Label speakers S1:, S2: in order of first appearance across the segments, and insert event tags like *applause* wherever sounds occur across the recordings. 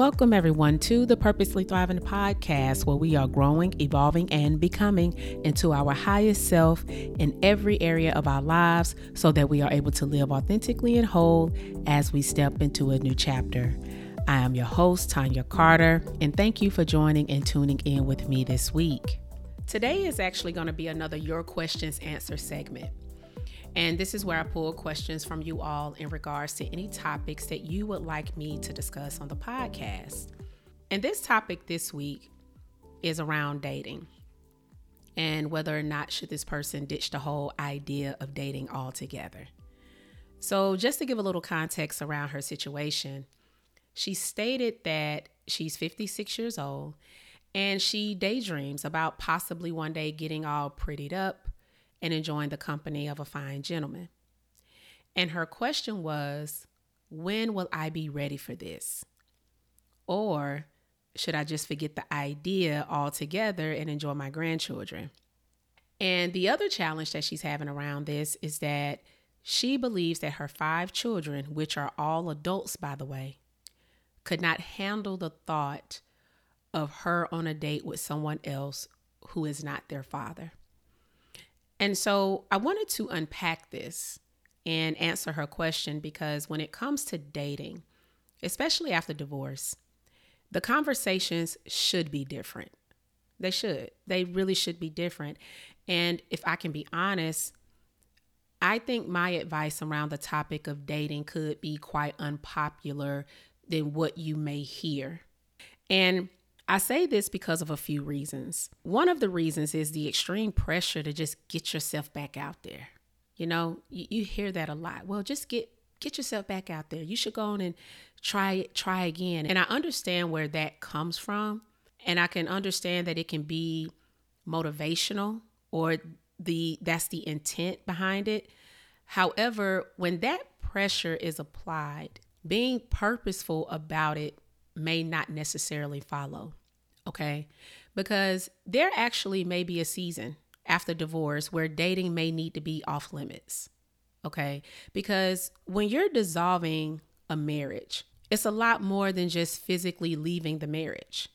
S1: Welcome, everyone, to the Purposely Thriving podcast, where we are growing, evolving, and becoming into our highest self in every area of our lives so that we are able to live authentically and whole as we step into a new chapter. I am your host, Tonya Carter, and thank you for joining and tuning in with me this week. Today is actually going to be another Your Questions Answer segment. And this is where I pull questions from you all in regards to any topics that you would like me to discuss on the podcast. And this topic this week is around dating and whether or not should this person ditch the whole idea of dating altogether. So, just to give a little context around her situation, she stated that she's 56 years old and she daydreams about possibly one day getting all prettied up and enjoying the company of a fine gentleman. And her question was, when will I be ready for this? Or should I just forget the idea altogether and enjoy my grandchildren? And the other challenge that she's having around this is that she believes that her five children, which are all adults, by the way, could not handle the thought of her on a date with someone else who is not their father. And so I wanted to unpack this and answer her question because when it comes to dating, especially after divorce, the conversations should be different. They should. They really should be different. And if I can be honest, I think my advice around the topic of dating could be quite unpopular than what you may hear. And I say this because of a few reasons. One of the reasons is the extreme pressure to just get yourself back out there. You know, you, you hear that a lot. Well, just get get yourself back out there. You should go on and try try again. And I understand where that comes from. And I can understand that it can be motivational or the that's the intent behind it. However, when that pressure is applied, being purposeful about it may not necessarily follow okay? Because there actually may be a season after divorce where dating may need to be off limits, okay? Because when you're dissolving a marriage, it's a lot more than just physically leaving the marriage,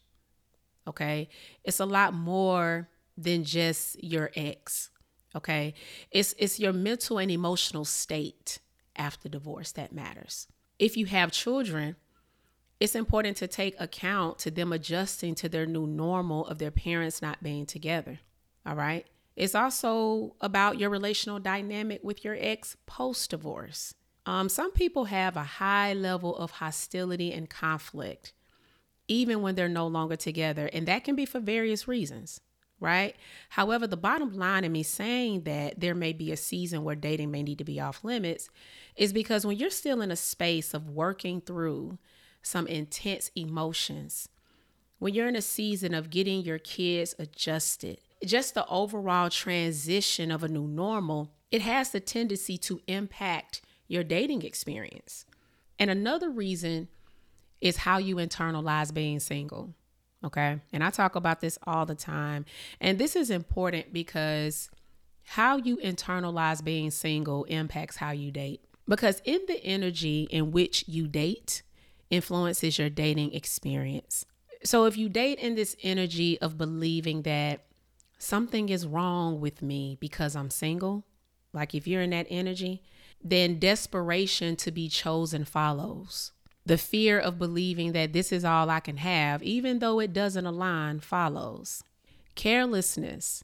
S1: okay? It's a lot more than just your ex, okay? It's, it's your mental and emotional state after divorce that matters. If you have children, it's important to take account to them adjusting to their new normal of their parents not being together. All right. It's also about your relational dynamic with your ex post divorce. Um, some people have a high level of hostility and conflict, even when they're no longer together, and that can be for various reasons, right? However, the bottom line in me saying that there may be a season where dating may need to be off limits is because when you're still in a space of working through some intense emotions. When you're in a season of getting your kids adjusted, just the overall transition of a new normal, it has the tendency to impact your dating experience. And another reason is how you internalize being single. Okay. And I talk about this all the time. And this is important because how you internalize being single impacts how you date. Because in the energy in which you date, influences your dating experience. So if you date in this energy of believing that something is wrong with me because I'm single, like if you're in that energy, then desperation to be chosen follows. The fear of believing that this is all I can have, even though it doesn't align, follows. Carelessness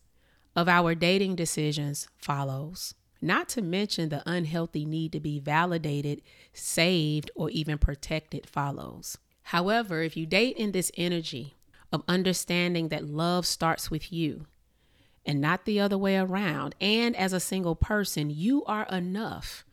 S1: of our dating decisions follows not to mention the unhealthy need to be validated, saved, or even protected follows. However, if you date in this energy of understanding that love starts with you and not the other way around, and as a single person, you are enough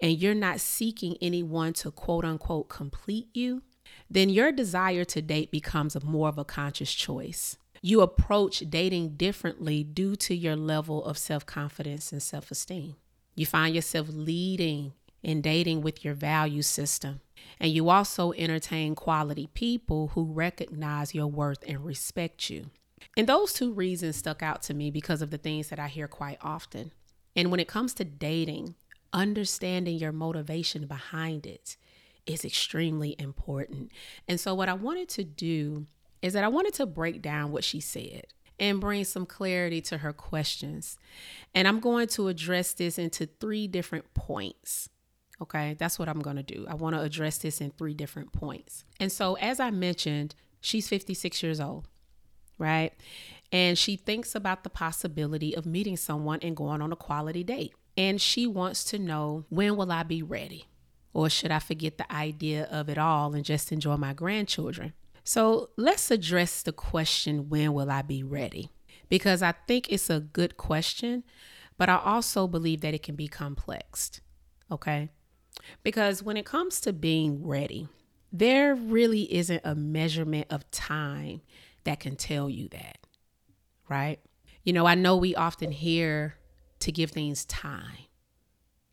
S1: and you're not seeking anyone to quote unquote complete you, then your desire to date becomes more of a conscious choice you approach dating differently due to your level of self confidence and self esteem. You find yourself leading in dating with your value system. And you also entertain quality people who recognize your worth and respect you. And those two reasons stuck out to me because of the things that I hear quite often. And when it comes to dating, understanding your motivation behind it is extremely important. And so, what I wanted to do is that I wanted to break down what she said and bring some clarity to her questions. And I'm going to address this into three different points. Okay, that's what I'm going to do. I want to address this in three different points. And so, as I mentioned, she's 56 years old, right? And she thinks about the possibility of meeting someone and going on a quality date. And she wants to know when will I be ready? Or should I forget the idea of it all and just enjoy my grandchildren? So let's address the question when will I be ready? Because I think it's a good question, but I also believe that it can be complex. Okay? Because when it comes to being ready, there really isn't a measurement of time that can tell you that, right? You know, I know we often hear to give things time,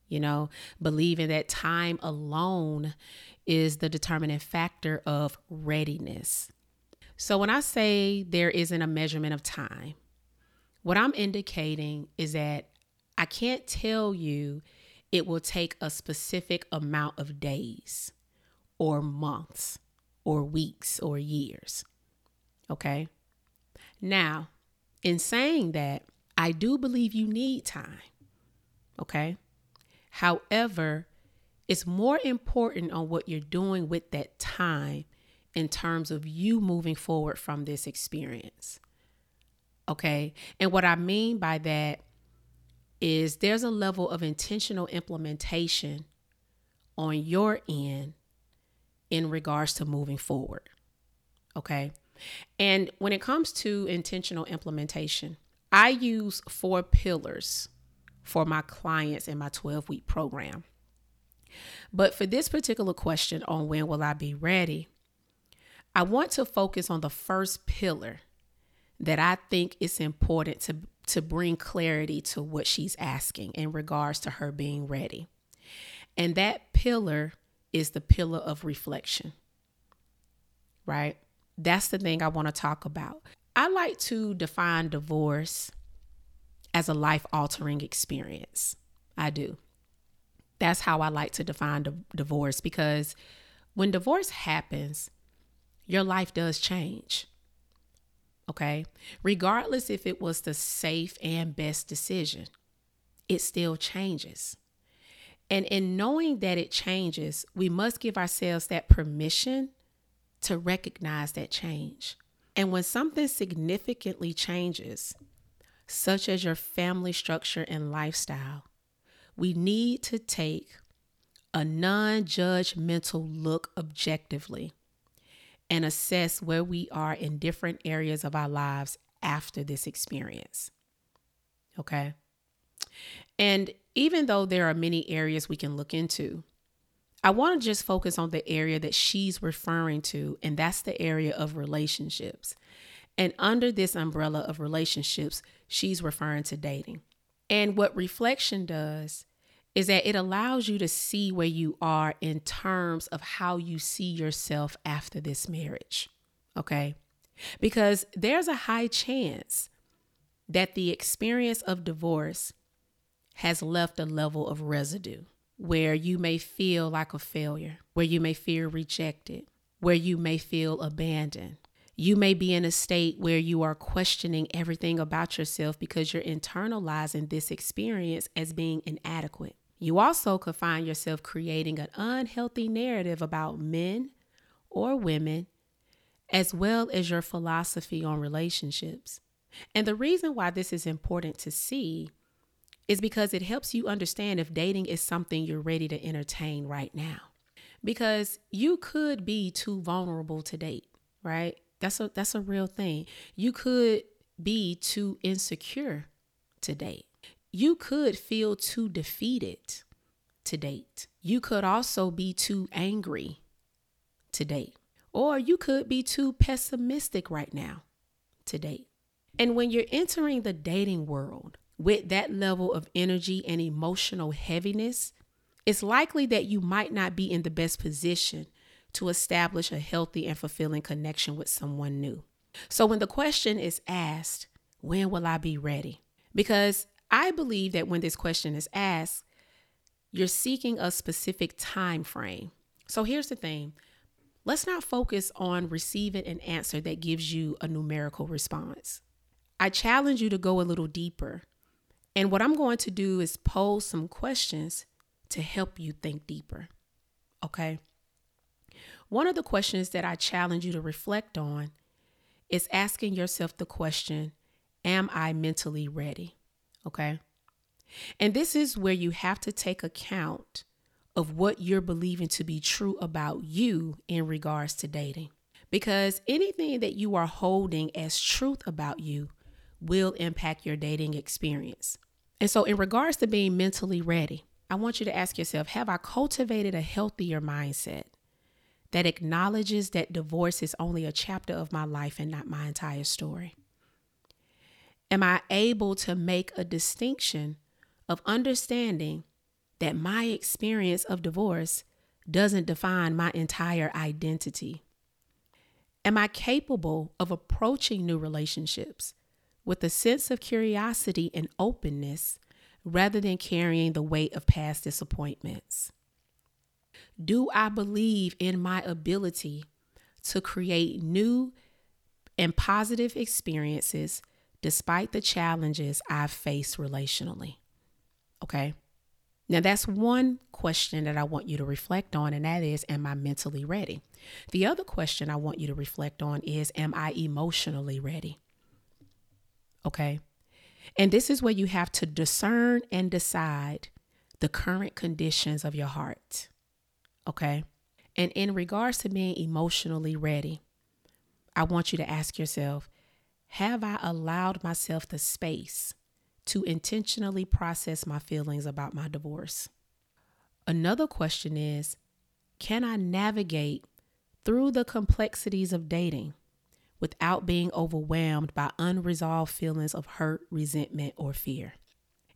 S1: you know, believing that time alone is the determining factor of readiness. So when I say there isn't a measurement of time, what I'm indicating is that I can't tell you it will take a specific amount of days or months or weeks or years. Okay. Now, in saying that, I do believe you need time. Okay. However, it's more important on what you're doing with that time in terms of you moving forward from this experience. Okay. And what I mean by that is there's a level of intentional implementation on your end in regards to moving forward. Okay. And when it comes to intentional implementation, I use four pillars for my clients in my 12 week program. But for this particular question on when will I be ready, I want to focus on the first pillar that I think is important to, to bring clarity to what she's asking in regards to her being ready. And that pillar is the pillar of reflection, right? That's the thing I want to talk about. I like to define divorce as a life altering experience. I do. That's how I like to define di- divorce because when divorce happens, your life does change. Okay. Regardless if it was the safe and best decision, it still changes. And in knowing that it changes, we must give ourselves that permission to recognize that change. And when something significantly changes, such as your family structure and lifestyle, we need to take a non judgmental look objectively and assess where we are in different areas of our lives after this experience. Okay. And even though there are many areas we can look into, I want to just focus on the area that she's referring to, and that's the area of relationships. And under this umbrella of relationships, she's referring to dating. And what reflection does is that it allows you to see where you are in terms of how you see yourself after this marriage. Okay? Because there's a high chance that the experience of divorce has left a level of residue where you may feel like a failure, where you may feel rejected, where you may feel abandoned. You may be in a state where you are questioning everything about yourself because you're internalizing this experience as being inadequate. You also could find yourself creating an unhealthy narrative about men or women, as well as your philosophy on relationships. And the reason why this is important to see is because it helps you understand if dating is something you're ready to entertain right now. Because you could be too vulnerable to date, right? That's a that's a real thing. You could be too insecure to date. You could feel too defeated to date. You could also be too angry to date. Or you could be too pessimistic right now to date. And when you're entering the dating world, with that level of energy and emotional heaviness, it's likely that you might not be in the best position to establish a healthy and fulfilling connection with someone new. So when the question is asked, when will I be ready? Because I believe that when this question is asked, you're seeking a specific time frame So here's the thing let's not focus on receiving an answer that gives you a numerical response. I challenge you to go a little deeper. And what I'm going to do is pose some questions to help you think deeper. Okay. One of the questions that I challenge you to reflect on is asking yourself the question Am I mentally ready? Okay. And this is where you have to take account of what you're believing to be true about you in regards to dating. Because anything that you are holding as truth about you will impact your dating experience. And so, in regards to being mentally ready, I want you to ask yourself Have I cultivated a healthier mindset that acknowledges that divorce is only a chapter of my life and not my entire story? Am I able to make a distinction of understanding that my experience of divorce doesn't define my entire identity? Am I capable of approaching new relationships with a sense of curiosity and openness rather than carrying the weight of past disappointments? Do I believe in my ability to create new and positive experiences despite the challenges I've faced relationally? Okay. Now, that's one question that I want you to reflect on, and that is, Am I mentally ready? The other question I want you to reflect on is, Am I emotionally ready? Okay. And this is where you have to discern and decide the current conditions of your heart. Okay. And in regards to being emotionally ready, I want you to ask yourself Have I allowed myself the space to intentionally process my feelings about my divorce. Another question is Can I navigate through the complexities of dating without being overwhelmed by unresolved feelings of hurt, resentment, or fear?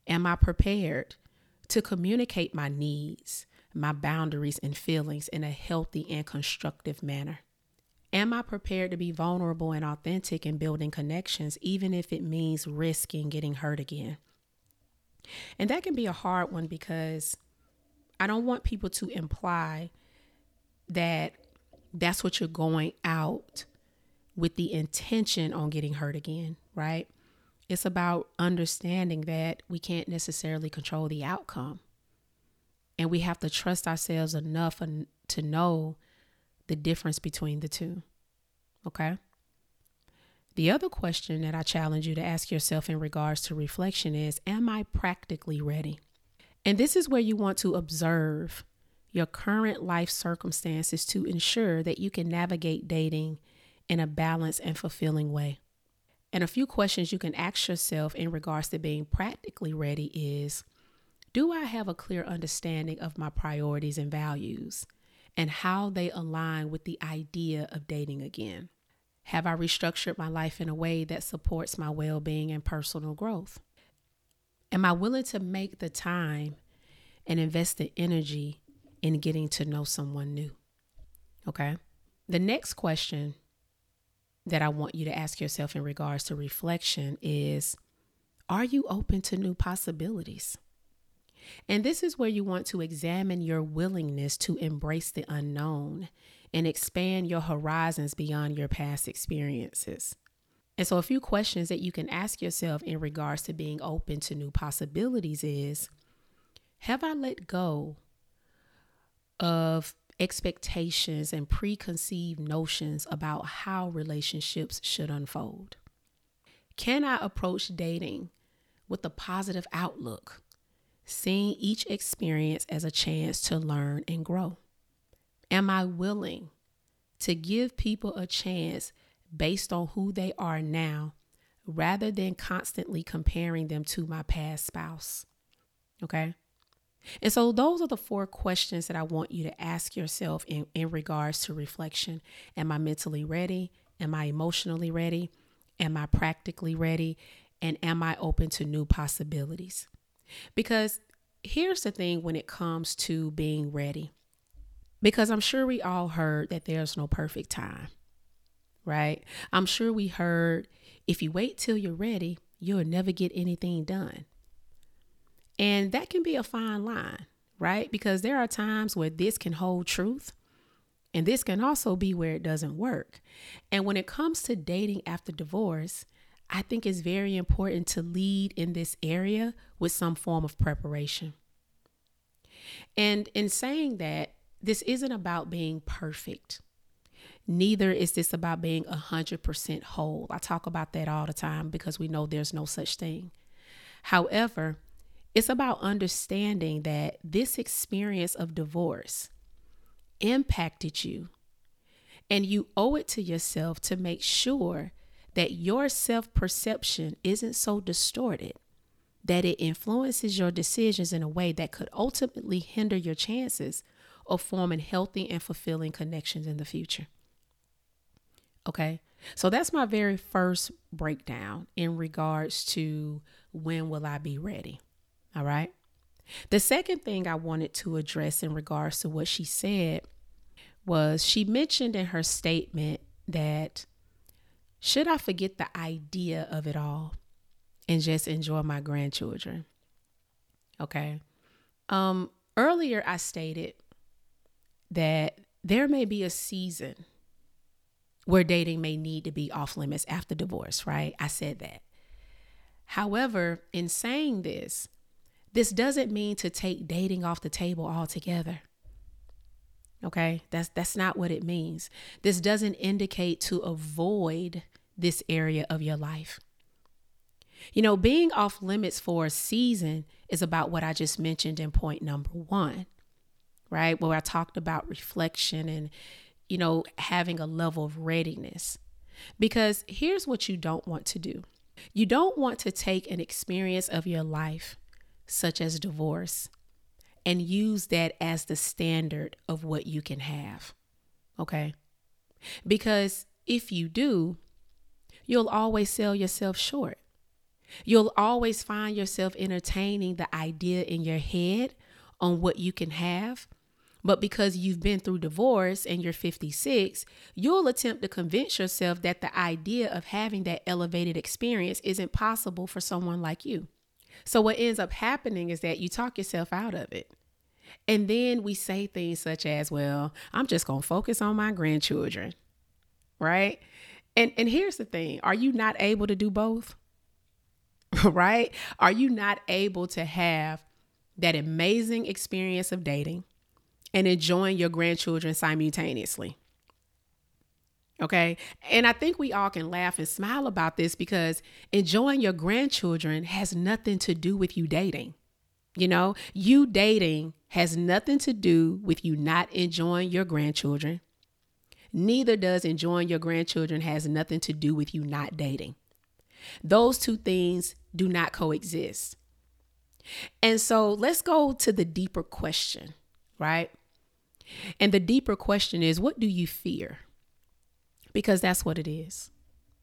S1: Am I prepared to communicate my needs, my boundaries, and feelings in a healthy and constructive manner? Am I prepared to be vulnerable and authentic in building connections, even if it means risking getting hurt again? And that can be a hard one because I don't want people to imply that that's what you're going out with the intention on getting hurt again, right? It's about understanding that we can't necessarily control the outcome. And we have to trust ourselves enough to know the difference between the two. Okay? The other question that I challenge you to ask yourself in regards to reflection is Am I practically ready? And this is where you want to observe your current life circumstances to ensure that you can navigate dating in a balanced and fulfilling way. And a few questions you can ask yourself in regards to being practically ready is Do I have a clear understanding of my priorities and values? And how they align with the idea of dating again. Have I restructured my life in a way that supports my well being and personal growth? Am I willing to make the time and invest the energy in getting to know someone new? Okay. The next question that I want you to ask yourself in regards to reflection is Are you open to new possibilities? And this is where you want to examine your willingness to embrace the unknown and expand your horizons beyond your past experiences. And so, a few questions that you can ask yourself in regards to being open to new possibilities is Have I let go of expectations and preconceived notions about how relationships should unfold? Can I approach dating with a positive outlook seeing each experience as a chance to learn and grow? Am I willing to give people a chance based on who they are now rather than constantly comparing them to my past spouse? Okay. And so, those are the four questions that I want you to ask yourself in, in regards to reflection. Am I mentally ready? Am I emotionally ready? Am I practically ready? And am I open to new possibilities? Because here's the thing when it comes to being ready, because I'm sure we all heard that there's no perfect time, right? I'm sure we heard if you wait till you're ready, you'll never get anything done. And that can be a fine line, right? Because there are times where this can hold truth, And this can also be where it doesn't work. And when it comes to dating after divorce, I think it's very important to lead in this area with some form of preparation. And in saying that, this isn't about being perfect. Neither is this about being 100% whole. I talk about that all the time because we know there's no such thing. However, it's about understanding that this experience of divorce impacted you. And you owe it to yourself to make sure that your self perception isn't so distorted that it influences your decisions in a way that could ultimately hinder your chances of forming healthy and fulfilling connections in the future. Okay, so that's my very first breakdown in regards to when will I be ready. All right. The second thing I wanted to address in regards to what she said was she mentioned in her statement that should I forget the idea of it all and just enjoy my grandchildren? Okay. Um earlier I stated that there may be a season where dating may need to be off limits after divorce, right? I said that. However, in saying this, this doesn't mean to take dating off the table altogether. Okay? That's that's not what it means. This doesn't indicate to avoid this area of your life. You know, being off limits for a season is about what I just mentioned in point number 1. Right? Where I talked about reflection and you know, having a level of readiness. Because here's what you don't want to do. You don't want to take an experience of your life such as divorce and use that as the standard of what you can have. Okay? Because if you do, you'll always sell yourself short. You'll always find yourself entertaining the idea in your head on what you can have. But because you've been through divorce and you're 56, you'll attempt to convince yourself that the idea of having that elevated experience isn't possible for someone like you. So, what ends up happening is that you talk yourself out of it. And then we say things such as, well, I'm just going to focus on my grandchildren. Right? And and here's the thing, are you not able to do both? *laughs* right? Are you not able to have that amazing experience of dating and enjoying your grandchildren simultaneously? Okay. And I think we all can laugh and smile about this because enjoying your grandchildren has nothing to do with you dating. You know, you dating has nothing to do with you not enjoying your grandchildren. Neither does enjoying your grandchildren has nothing to do with you not dating. Those two things do not coexist. And so let's go to the deeper question, right? And the deeper question is what do you fear? Because that's what it is.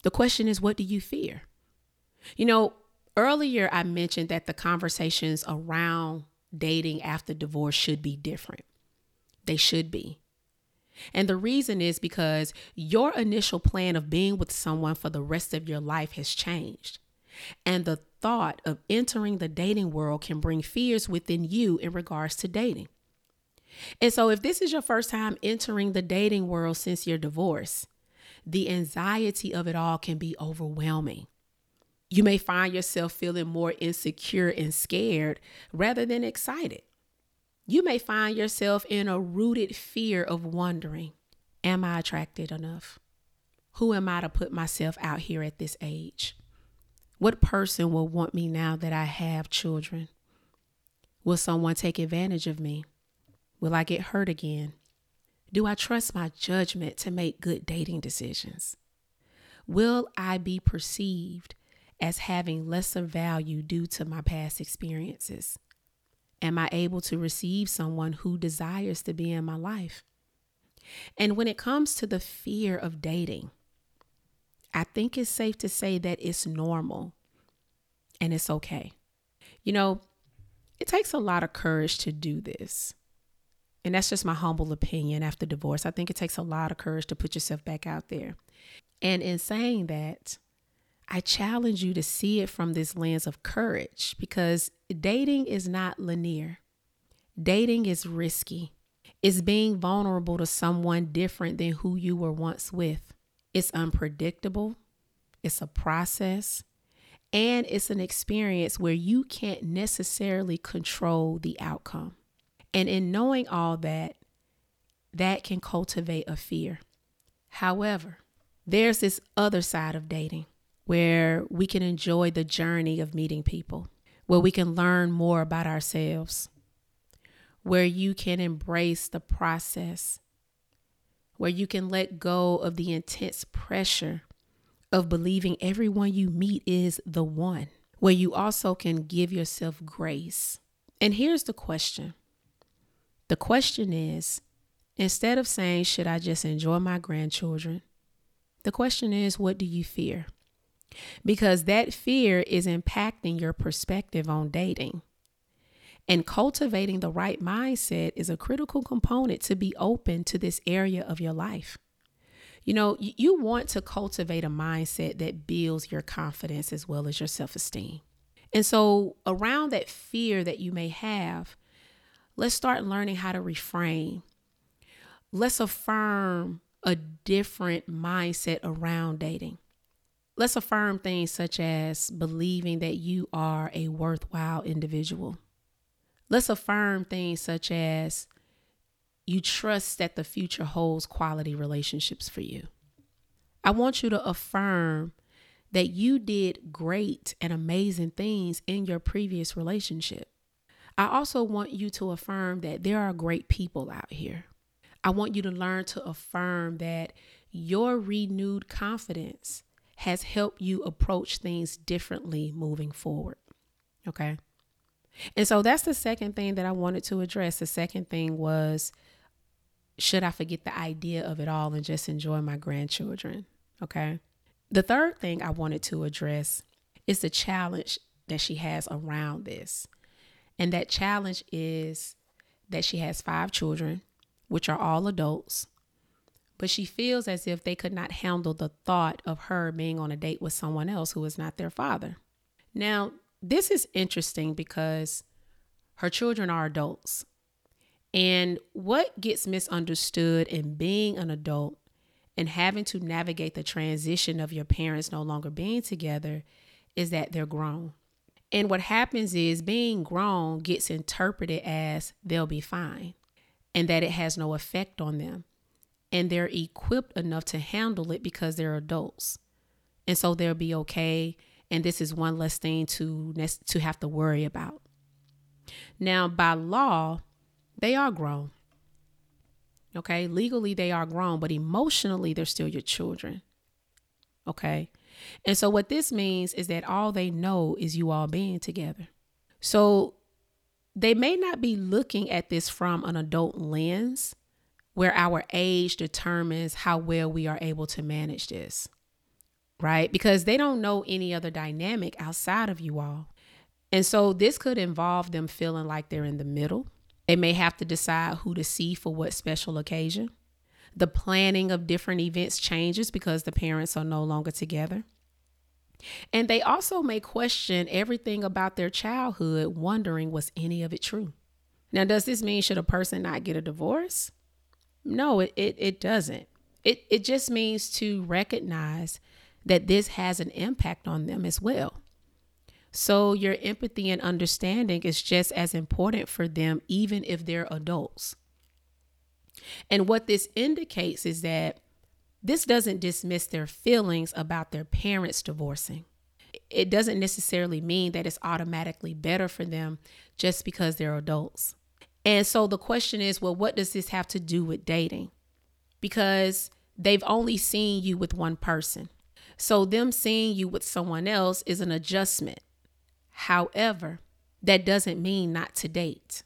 S1: The question is, what do you fear? You know, earlier I mentioned that the conversations around dating after divorce should be different. They should be. And the reason is because your initial plan of being with someone for the rest of your life has changed. And the thought of entering the dating world can bring fears within you in regards to dating. And so, if this is your first time entering the dating world since your divorce, the anxiety of it all can be overwhelming. You may find yourself feeling more insecure and scared rather than excited. You may find yourself in a rooted fear of wondering Am I attracted enough? Who am I to put myself out here at this age? What person will want me now that I have children? Will someone take advantage of me? Will I get hurt again? Do I trust my judgment to make good dating decisions? Will I be perceived as having lesser value due to my past experiences? Am I able to receive someone who desires to be in my life? And when it comes to the fear of dating, I think it's safe to say that it's normal and it's okay. You know, it takes a lot of courage to do this. And that's just my humble opinion after divorce. I think it takes a lot of courage to put yourself back out there. And in saying that, I challenge you to see it from this lens of courage because dating is not linear. Dating is risky. It's being vulnerable to someone different than who you were once with. It's unpredictable, it's a process, and it's an experience where you can't necessarily control the outcome. And in knowing all that, that can cultivate a fear. However, there's this other side of dating where we can enjoy the journey of meeting people, where we can learn more about ourselves, where you can embrace the process, where you can let go of the intense pressure of believing everyone you meet is the one, where you also can give yourself grace. And here's the question the question is instead of saying, Should I just enjoy my grandchildren? The question is, What do you fear? Because that fear is impacting your perspective on dating. And cultivating the right mindset is a critical component to be open to this area of your life. You know, you want to cultivate a mindset that builds your confidence as well as your self esteem. And so, around that fear that you may have, let's start learning how to reframe. Let's affirm a different mindset around dating. Let's affirm things such as believing that you are a worthwhile individual Let's affirm things such as you trust that the future holds quality relationships for you. I want you to affirm that you did great and amazing things in your previous relationship. I also want you to affirm that there are great people out here. I want you to learn to affirm that your renewed confidence has helped you approach things differently moving forward. Okay. And so that's the second thing that I wanted to address. The second thing was should I forget the idea of it all and just enjoy my grandchildren? Okay. The third thing I wanted to address is the challenge that she has around this. And that challenge is that she has five children, which are all adults, but she feels as if they could not handle the thought of her being on a date with someone else who is not their father. Now, this is interesting because her children are adults. And what gets misunderstood in being an adult and having to navigate the transition of your parents no longer being together is that they're grown. And what happens is being grown gets interpreted as they'll be fine and that it has no effect on them. And they're equipped enough to handle it because they're adults. And so they'll be okay and this is one less thing to to have to worry about. Now, by law, they are grown. Okay, legally they are grown, but emotionally they're still your children. Okay. And so what this means is that all they know is you all being together. So they may not be looking at this from an adult lens where our age determines how well we are able to manage this right? Because they don't know any other dynamic outside of you all. And so this could involve them feeling like they're in the middle. They may have to decide who to see for what special occasion. The planning of different events changes because the parents are no longer together. And they also may question everything about their childhood, wondering was any of it true. Now, does this mean should a person not get a divorce? No, it, it, it doesn't. It, it just means to recognize that this has an impact on them as well. So, your empathy and understanding is just as important for them, even if they're adults. And what this indicates is that this doesn't dismiss their feelings about their parents divorcing. It doesn't necessarily mean that it's automatically better for them just because they're adults. And so the question is well, what does this have to do with dating? Because they've only seen you with one person. So, them seeing you with someone else is an adjustment. However, that doesn't mean not to date.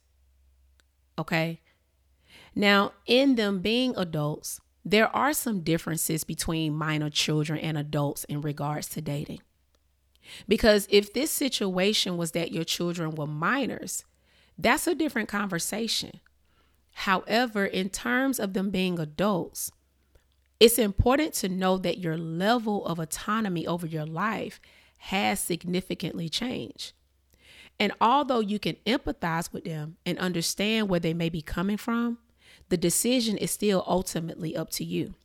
S1: Okay. Now, in them being adults, there are some differences between minor children and adults in regards to dating. Because if this situation was that your children were minors, that's a different conversation. However, in terms of them being adults, it's important to know that your level of autonomy over your life has significantly changed. And although you can empathize with them and understand where they may be coming from, the decision is still ultimately up to you.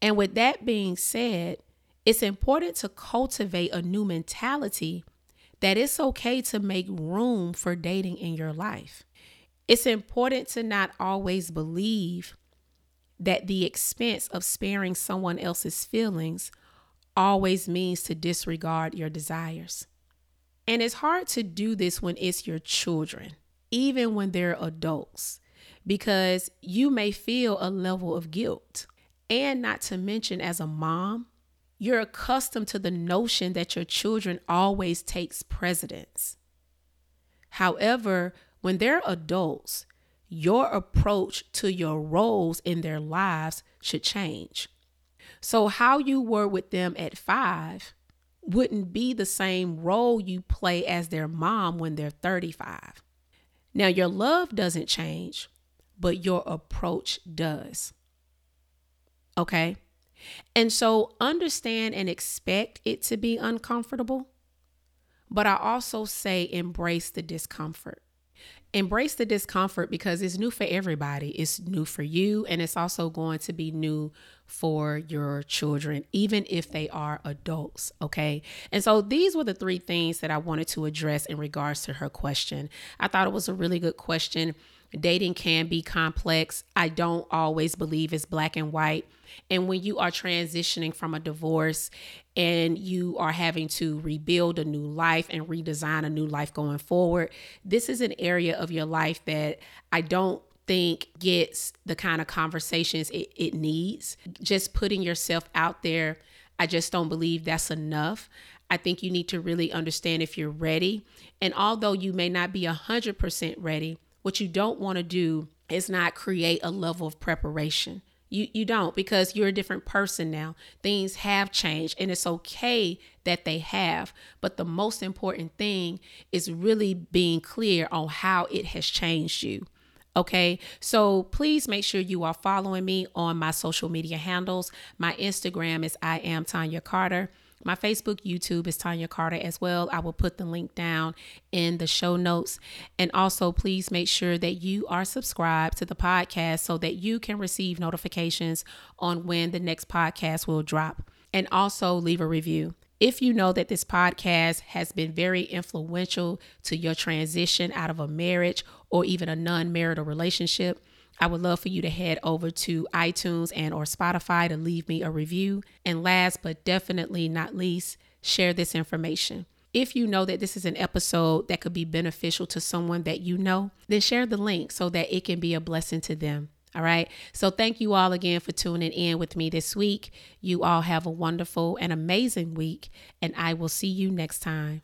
S1: And with that being said, it's important to cultivate a new mentality that it's okay to make room for dating in your life. It's important to not always believe that the expense of sparing someone else's feelings always means to disregard your desires. And it's hard to do this when it's your children, even when they're adults, because you may feel a level of guilt. And not to mention, as a mom, you're accustomed to the notion that your children always takes precedence. However, when they're adults, your approach to your roles in their lives should change. So, how you were with them at five wouldn't be the same role you play as their mom when they're 35. Now, your love doesn't change, but your approach does. Okay? And so, understand and expect it to be uncomfortable, but I also say embrace the discomfort embrace the discomfort because it's new for everybody. It's new for you, and it's also going to be new for your children, even if they are adults. Okay. And so these were the three things that I wanted to address in regards to her question. I thought it was a really good question. Dating can be complex. I don't always believe it's black and white. And when you are transitioning from a divorce and you are having to rebuild a new life and redesign a new life going forward, this is an area of your life that I don't think gets the kind of conversations it, it needs. Just putting yourself out there, I just don't believe that's enough. I think you need to really understand if you're ready. And although you may not be 100% ready, what you don't want to do is not create a level of preparation. You you don't because you're a different person now. Things have changed and it's okay that they have, but the most important thing is really being clear on how it has changed you. Okay, so please make sure you are following me on my social media handles. My Instagram is I am Tonya Carter. My Facebook, YouTube is Tonya Carter as well. I will put the link down in the show notes. And also, please make sure that you are subscribed to the podcast so that you can receive notifications on when the next podcast will drop. And also, leave a review. If you know that this podcast has been very influential to your transition out of a marriage or even a non marital relationship, I would love for you to head over to iTunes and or Spotify to leave me a review. And last but definitely not least, share this information. If you know that this is an episode that could be beneficial to someone that you know, then share the link so that it can be a blessing to them. All right. So thank you all again for tuning in with me this week. You all have a wonderful and amazing week, and I will see you next time.